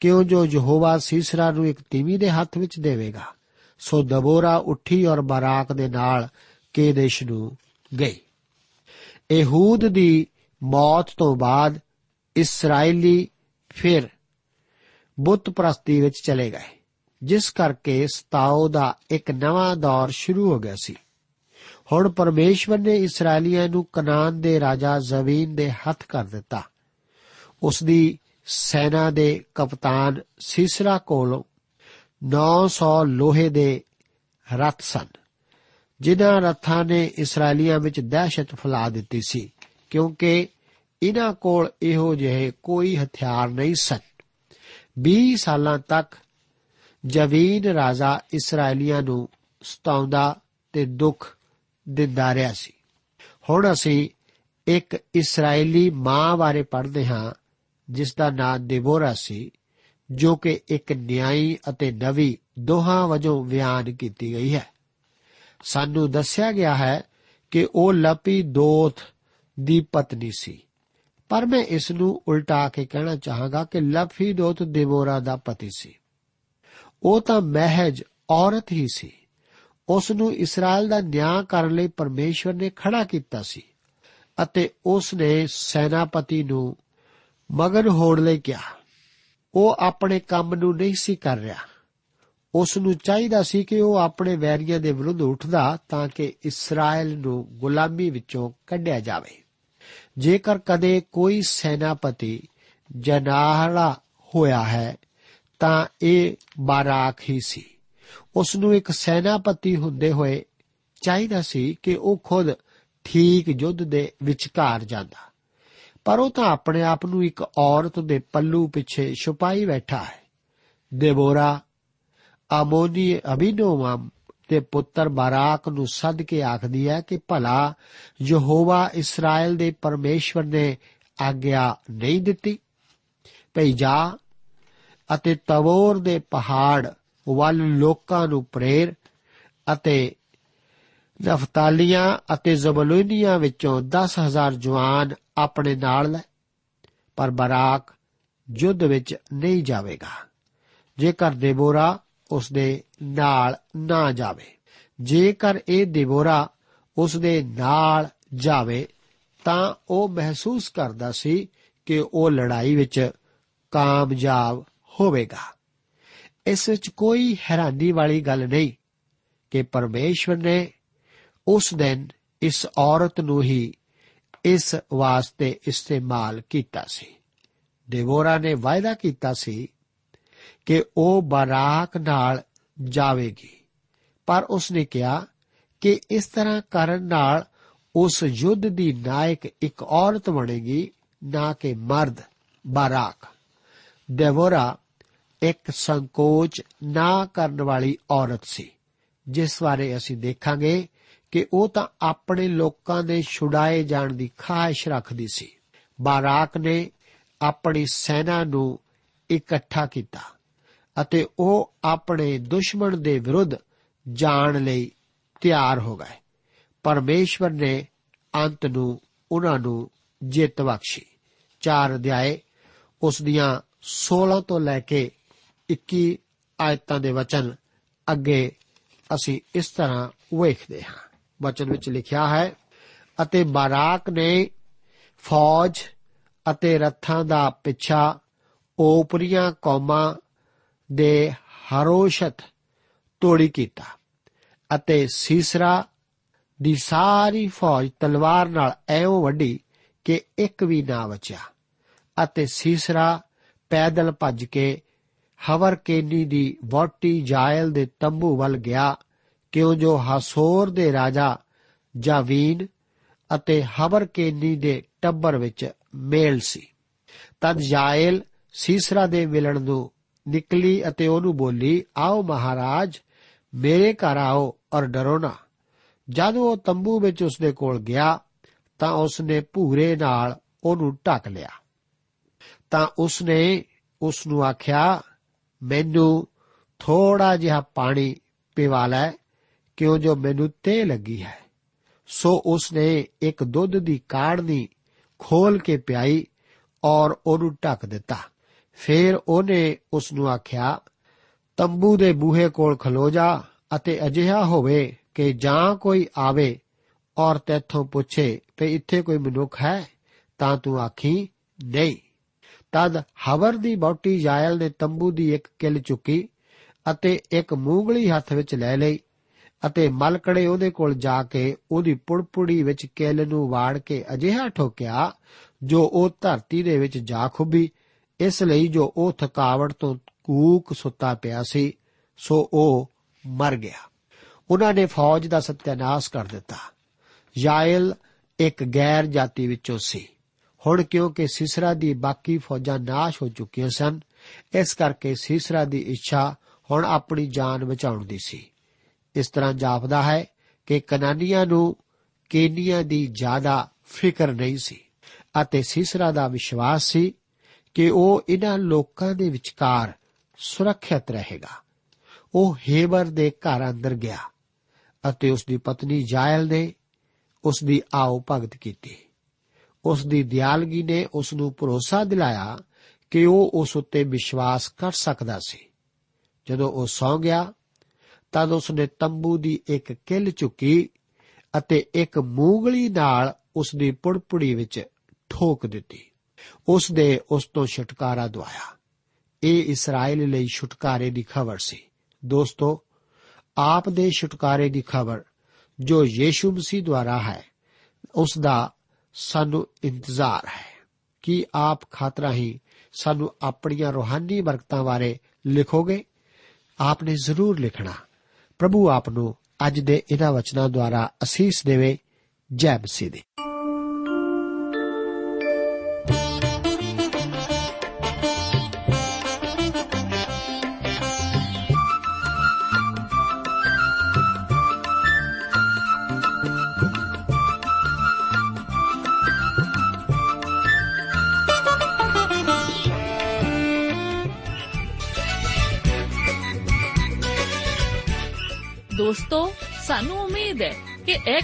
ਕਿਉਂ ਜੋ ਯਹੋਵਾ ਸੀਸਰਾ ਨੂੰ ਇੱਕ ਤੀਵੀ ਦੇ ਹੱਥ ਵਿੱਚ ਦੇਵੇਗਾ, ਸੋ ਦਬੋਰਾ ਉੱਠੀ ਔਰ ਬਰਾਕ ਦੇ ਨਾਲ ਕੇਦੇਸ਼ ਨੂੰ ਗਈ। ਇਹੂਦ ਦੀ ਮੌਤ ਤੋਂ ਬਾਅਦ ਇਸرائیਲੀ ਫਿਰ ਬੁੱਤ ਪ੍ਰਸਤੀ ਵਿੱਚ ਚਲੇ ਗਏ, ਜਿਸ ਕਰਕੇ ਸਤਾਉ ਦਾ ਇੱਕ ਨਵਾਂ ਦੌਰ ਸ਼ੁਰੂ ਹੋ ਗਿਆ ਸੀ। ਹੁਣ ਪਰਮੇਸ਼ਵਰ ਨੇ ਇਸرائیਲੀਆਂ ਨੂੰ ਕਨਾਨ ਦੇ ਰਾਜਾ ਜ਼ਮੀਨ ਦੇ ਹੱਥ ਕਰ ਦਿੱਤਾ। ਉਸ ਦੀ ਸੈਨਾ ਦੇ ਕਪਤਾਨ ਸਿਸਰਾ ਕੋਲ 900 ਲੋਹੇ ਦੇ ਰਥ ਸਨ, ਜਿਨ੍ਹਾਂ ਰਥਾਂ ਨੇ ਇਸرائیਲੀਆਂ ਵਿੱਚ ਦਹਿਸ਼ਤ ਫੈਲਾ ਦਿੱਤੀ ਸੀ, ਕਿਉਂਕਿ ਇਹਨਾਂ ਕੋਲ ਇਹੋ ਜਿਹੇ ਕੋਈ ਹਥਿਆਰ ਨਹੀਂ ਸਨ। 20 ਸਾਲਾਂ ਤੱਕ ਜਵੀਨ ਰਾਜਾ ਇਸرائیਲੀਆਂ ਨੂੰ ਸਤਾਉਂਦਾ ਤੇ ਦੁੱਖ ਦਿੰਦਾ ਰਿਹਾ ਸੀ। ਹੁਣ ਅਸੀਂ ਇੱਕ ਇਸرائیਲੀ ਮਾਂ ਬਾਰੇ ਪੜ੍ਹਦੇ ਹਾਂ ਜਿਸ ਦਾ ਨਾਮ ਦੇਬੋਰਾ ਸੀ, ਜੋ ਕਿ ਇੱਕ ਨਿਆਈ ਅਤੇ ਨਵੀ ਦੋਹਾਂ ਵਜੋਂ ਬਿਆਨ ਕੀਤੀ ਗਈ ਹੈ। ਸਾਨੂੰ ਦੱਸਿਆ ਗਿਆ ਹੈ ਕਿ ਉਹ ਲਪੀ ਦੋਥ ਦੀ ਪਤਨੀ ਸੀ। ਪਰ ਮੈਂ ਇਸ ਨੂੰ ਉਲਟਾ ਕੇ ਕਹਿਣਾ ਚਾਹਾਂਗਾ ਕਿ ਲਫੀ ਦੋਥ ਦੇਬੋਰਾ ਦਾ ਪਤੀ ਸੀ। ਉਹ ਤਾਂ ਮਹਿਜ ਔਰਤ ਹੀ ਸੀ। ਉਸ ਨੂੰ ਇਸਰਾਇਲ ਦਾ ਨਿਆਂ ਕਰਨ ਲਈ ਪਰਮੇਸ਼ਵਰ ਨੇ ਖੜਾ ਕੀਤਾ ਸੀ ਅਤੇ ਉਸ ਨੇ ਸੈਨਾਪਤੀ ਨੂੰ ਮਗਨ ਹੋਣ ਲਈ ਕਿਹਾ। ਉਹ ਆਪਣੇ ਕੰਮ ਨੂੰ ਨਹੀਂ ਸੀ ਕਰ ਰਿਹਾ। ਉਸ ਨੂੰ ਚਾਹੀਦਾ ਸੀ ਕਿ ਉਹ ਆਪਣੇ ਵੈਰੀਆਂ ਦੇ ਵਿਰੁੱਧ ਉੱਠਦਾ ਤਾਂ ਕਿ ਇਸਰਾਇਲ ਨੂੰ ਗੁਲਾਮੀ ਵਿੱਚੋਂ ਕੱਢਿਆ ਜਾਵੇ। ਜੇਕਰ ਕਦੇ ਕੋਈ ਸੈਨਾਪਤੀ ਜਨਾਹਲਾ ਹੋਇਆ ਹੈ, ਤਾਂ ਇਹ ਬਾਰਾਕ ਹੀ ਸੀ। ਉਸ ਨੂੰ ਇੱਕ ਸੈਨਾਪਤੀ ਹੁੰਦੇ ਹੋਏ ਚਾਹੀਦਾ ਸੀ ਕਿ ਉਹ ਖੁਦ ਠੀਕ ਯੁੱਧ ਦੇ ਵਿਚਕਾਰ ਜਾਂਦਾ। ਪਰ ਉਹ ਤਾਂ ਆਪਣੇ ਆਪ ਨੂੰ ਇੱਕ ਔਰਤ ਦੇ ਪੱਲੂ ਪਿੱਛੇ ਛੁਪਾਈ ਬੈਠਾ ਹੈ। ਦੇਬੋਰਾ, ਆਮੋਨੀ ਅਬਿਨੋਵਮ ਤੇ ਪੁੱਤਰ ਬਾਰਾਕ ਨੂੰ ਸੱਦ ਕੇ ਆਖਦੀ ਹੈ ਕਿ ਭਲਾ ਯਹੋਵਾ ਇਸਰਾਇਲ ਦੇ ਪਰਮੇਸ਼ਵਰ ਨੇ ਆਗਿਆ ਨਹੀਂ ਦਿੱਤੀ। ਭਈ ਜਾ ਅਤੇ ਤਵੋਰ ਦੇ ਪਹਾੜ ਵੱਲ ਲੋਕਾਂ ਨੂੰ ਪ੍ਰੇਰ ਅਤੇ ਨਫਤਾਲੀਆਂ ਅਤੇ ਜ਼ਬਲੂਨੀਆਂ ਵਿੱਚੋਂ 10000 ਜਵਾਨ ਆਪਣੇ ਨਾਲ ਲੈ, ਪਰ ਬਰਾਕ ਯੁੱਧ ਵਿੱਚ ਨਹੀਂ ਜਾਵੇਗਾ। ਜੇਕਰ ਦੇਬੋਰਾ ਉਸ ਦੇ ਨਾਲ ਨਾ ਜਾਵੇ, ਜੇਕਰ ਇਹ ਦੇਬੋਰਾ ਉਸ ਦੇ ਨਾਲ ਜਾਵੇ, ਤਾਂ ਉਹ ਮਹਿਸੂਸ ਕਰਦਾ ਸੀ ਕਿ ਉਹ ਲੜਾਈ ਵਿੱਚ ਕਾਮਯਾਬ ਹੋਵੇਗਾ। ਇਸ ਵਿੱਚ ਕੋਈ ਹੈਰਾਨੀ ਵਾਲੀ ਗੱਲ ਨਹੀਂ ਕਿ ਪਰਮੇਸ਼ਵਰ ਨੇ ਉਸ ਦਿਨ ਇਸ ਔਰਤ ਨੂੰ ਹੀ ਇਸ ਵਾਸਤੇ ਇਸਤੇਮਾਲ ਕੀਤਾ ਸੀ। ਦੇਵੋਰਾ ਨੇ ਵਾਅਦਾ ਕੀਤਾ ਸੀ ਕਿ ਉਹ ਬਰਾਕ ਨਾਲ ਜਾਵੇਗੀ। ਪਰ ਉਸਨੇ ਕਿਹਾ ਕਿ ਇਸ ਤਰ੍ਹਾਂ ਕਰਨ ਨਾਲ ਉਸ ਯੁੱਧ ਦੀ ਨਾਇਕ ਇੱਕ ਔਰਤ ਬਣੇਗੀ, ਨਾ ਕਿ ਮਰਦ, ਬਾਰਾਕ। ਦੇਵੋਰਾ ਇੱਕ ਸੰਕੋਚ ਨਾ ਕਰਨ ਵਾਲੀ ਔਰਤ ਸੀ। ਜਿਸ ਬਾਰੇ ਅਸੀਂ ਦੇਖਾਂਗੇ ਕਿ ਉਹ ਤਾਂ ਆਪਣੇ ਲੋਕਾਂ ਦੇ ਛੁਡਾਏ ਜਾਣ ਦੀ ਖਾਹਿਸ਼ ਰੱਖਦੀ ਸੀ। ਬਾਰਾਕ ਨੇ ਆਪਣੀ ਸੈਨਾ ਨੂੰ ਇਕੱਠਾ ਕੀਤਾ ਅਤੇ ਉਹ ਆਪਣੇ ਦੁਸ਼ਮਣ ਦੇ ਵਿਰੁੱਧ ਜਾਣ ਲਈ ਤਿਆਰ ਹੋ ਗਏ। ਪਰਮੇਸ਼ਵਰ ਨੇ ਅੰਤ ਨੂੰ ਉਹਨਾਂ ਨੂੰ ਜਿੱਤ ਬਖਸ਼ੀ। ਚਾਰ ਅਧਿਆਏ, ਉਸ ਦੀਆਂ 16 ਤੋਂ ਲੈ ਕੇ 21 ਆਇਤਾਂ ਦੇ ਵਚਨ ਅੱਗੇ ਅਸੀਂ ਇਸ ਤਰ੍ਹਾਂ ਵੇਖਦੇ ਹਾਂ। ਵਚਨ ਵਿੱਚ ਲਿਖਿਆ ਹੈ, ਅਤੇ ਬਾਰਾਕ ਨੇ ਫੌਜ ਅਤੇ ਰੱਥਾਂ ਦਾ ਪਿੱਛਾ ਓਪਰੀਆਂ ਕੌਮਾਂ ਦੇ ਹਰੋਸ਼ਤ ਤੋੜੀ ਕੀਤਾ ਅਤੇ ਸੀਸਰਾ ਦੀ ਸਾਰੀ ਫੌਜ ਤਲਵਾਰ ਨਾਲ ਐਉਂ ਵੱਡੀ ਕਿ ਇੱਕ ਵੀ ਨਾ ਬਚਿਆ, ਅਤੇ ਸੀਸਰਾ ਪੈਦਲ ਭੱਜ ਕੇ ਹਵਰ ਕੇਨੀ ਦੀ ਵੋਟੀ ਜਾਇਲ ਦੇ ਤੰਬੂ ਵੱਲ ਗਿਆ ਕਿਉਂ ਜੋ ਹਸੋਰ ਦੇ ਰਾਜਾ ਜਾਵੀਨ ਅਤੇ ਹਵਰ ਕੇਨੀ ਦੇ ਟੱਬਰ ਵਿੱਚ ਮੇਲ ਸੀ। ਤਦ ਜਾਇਲ ਸੀਸਰਾ ਦੇ ਮਿਲਣ ਨੂੰ ਨਿਕਲੀ ਅਤੇ ਉਹਨੂੰ ਬੋਲੀ, ਆਓ ਮਹਾਰਾਜ, ਮੇਰੇ ਘਰ ਆਓ ਔਰ ਡਰੋ ਨਾ। ਜਦ ਉਹ ਤੰਬੂ ਵਿੱਚ ਉਸਦੇ ਕੋਲ ਗਿਆ, ਤਾਂ ਉਸਨੇ ਭੂਰੇ ਨਾਲ ਉਹਨੂੰ ਢੱਕ ਲਿਆ। ਤਾਂ ਉਸਨੇ ਉਸ ਨੂੰ ਆਖਿਆ, ਮੈਨੂੰ ਥੋੜਾ ਜਿਹਾ ਪਾਣੀ ਪਿਵਾ ਲੈ। ਕਿਉਂ ਜੋ ਮੈਨੂੰ ਤੇ ਲੱਗੀ ਹੈ? ਸੋ ਉਸਨੇ ਇੱਕ ਦੁੱਧ ਦੀ ਕਾੜਨੀ ਖੋਲ ਕੇ ਪਿਆਈ ਔਰ ਉਹਨੂੰ ਢੱਕ ਦਿੱਤਾ। ਫਿਰ ਉਹਨੇ ਉਸ ਨੂੰ ਆਖਿਆ, ਤੰਬੂ ਦੇ ਬੂਹੇ ਕੋਲ ਖਲੋ ਜਾ ਅਤੇ ਅਜਿਹਾ ਹੋਵੇ ਕਿ ਜਾਂ ਕੋਈ ਆਵੇ ਔਰ ਤੇਥੋਂ ਪੁੱਛੇ ਕਿ ਇੱਥੇ ਕੋਈ ਮਨੁੱਖ ਹੈ? ਤਾਂ ਤੂੰ ਆਖੀ, ਨਹੀਂ। ਤਦ ਹਵਰ ਦੀ ਬੌਟੀ ਯਾਇਲ ਨੇ ਤੰਬੂ ਦੀ ਇੱਕ ਕਿਲ ਚੁੱਕੀ ਅਤੇ ਇੱਕ ਮੂੰਗਲੀ ਹੱਥ ਵਿੱਚ ਲੈ ਲਈ ਅਤੇ ਮਲਕੜੇ ਉਹਦੇ ਕੋਲ ਜਾ ਕੇ ਉਹਦੀ ਪੁੜਪੁੜੀ ਵਿੱਚ ਕਿਲ ਨੂੰ ਵਾੜ ਕੇ ਅਜਿਹਾ ਠੋਕਿਆ, ਜੋ ਉਹ ਧਰਤੀ ਦੇ ਵਿੱਚ ਜਾ ਖੁੱਬੀ। ਇਸ ਲਈ ਜੋ ਉਹ ਥਕਾਵਟ ਤੋਂ ਕੂਕ ਸੁੱਤਾ ਪਿਆ ਸੀ, ਸੋ ਉਹ ਮਰ ਗਿਆ। ਉਹਨਾਂ ਨੇ ਫੌਜ ਦਾ ਸਤਿਆਨਾਸ਼ ਕਰ ਦਿੱਤਾ। ਯਾਇਲ ਇੱਕ ਗੈਰ ਜਾਤੀ ਵਿੱਚੋਂ ਸੀ। ਹੁਣ ਕਿਉਂਕਿ ਸਿਸਰਾ ਦੀ ਬਾਕੀ ਫੌਜਾਂ ਨਾਸ਼ ਹੋ ਚੁੱਕੀਆਂ ਸਨ, ਇਸ ਕਰਕੇ ਸਿਸਰਾ ਦੀ ਇੱਛਾ ਹੁਣ ਆਪਣੀ ਜਾਨ ਬਚਾਉਣ ਦੀ ਸੀ। ਇਸ ਤਰ੍ਹਾਂ ਜਾਪਦਾ ਹੈ ਕਿ ਕਨਾਨੀਆਂ ਨੂੰ ਕੇਨੀਆ ਦੀ ਜ਼ਿਆਦਾ ਫਿਕਰ ਨਹੀਂ ਸੀ ਅਤੇ ਸਿਸਰਾ ਦਾ ਵਿਸ਼ਵਾਸ ਸੀ ਕਿ ਉਹ ਇਹਨਾਂ ਲੋਕਾਂ ਦੇ ਵਿਚਕਾਰ ਸੁਰੱਖਿਅਤ ਰਹੇਗਾ। ਉਹ ਹੇਬਰ ਦੇ ਘਰ ਅੰਦਰ ਗਿਆ ਅਤੇ ਉਸ ਦੀ ਪਤਨੀ ਜਾਇਲ ਨੇ ਉਸ ਦੀ ਆਓ ਭਗਤ ਕੀਤੀ। ਉਸ ਦੀ ਦਿਆਲਗੀ ਨੇ ਉਸ ਨੂੰ ਭਰੋਸਾ ਦਿਲਾਇਆ ਕਿ ਉਹ ਉਸ ਉੱਤੇ ਵਿਸ਼ਵਾਸ ਕਰ ਸਕਦਾ ਸੀ। ਜਦੋਂ ਉਹ ਸੌਂ ਗਿਆ ਤਦ ਉਸ ਨੇ ਤੰਬੂ ਦੀ ਇੱਕ ਕਿੱਲ ਚੁੱਕੀ ਅਤੇ ਇੱਕ ਮੂੰਗਲੀ ਨਾਲ ਉਸ ਦੀ ਪੁੜਪੁੜੀ ਵਿੱਚ ਠੋਕ ਦਿੱਤੀ। ਉਸ ਦੇ ਉਸ ਤੋਂ ਛੁਟਕਾਰਾ ਦਵਾਇਆ। ਇਹ ਇਸਰਾਇਲ ਲਈ ਛੁਟਕਾਰੇ ਦੀ ਖਬਰ ਸੀ। ਦੋਸਤੋ, ਆਪ ਦੇ ਛੁਟਕਾਰੇ ਦੀ ਖਬਰ ਜੋ ਯੀਸ਼ੂ ਮਸੀਹ ਦੁਆਰਾ ਹੈ ਉਸ ਦਾ ਸਾਨੂੰ ਇੰਤਜ਼ਾਰ ਹੈ ਕਿ ਆਪ ਖਾਤਰਾ ਹੀ ਸਾਨੂੰ ਆਪਣੀਆਂ ਰੋਹਾਨੀ ਬਰਕਤਾਂ ਬਾਰੇ ਲਿਖੋਗੇ। ਆਪ ਨੇ ਜ਼ਰੂਰ ਲਿਖਣਾ। ਪ੍ਰਭੂ ਆਪ ਨੂੰ ਅੱਜ ਦੇ ਇਹਨਾਂ ਵਚਨਾਂ ਦੁਆਰਾ ਅਸੀਸ ਦੇਵੇ ਜੈ ਮਸੀਹ ਦੀ।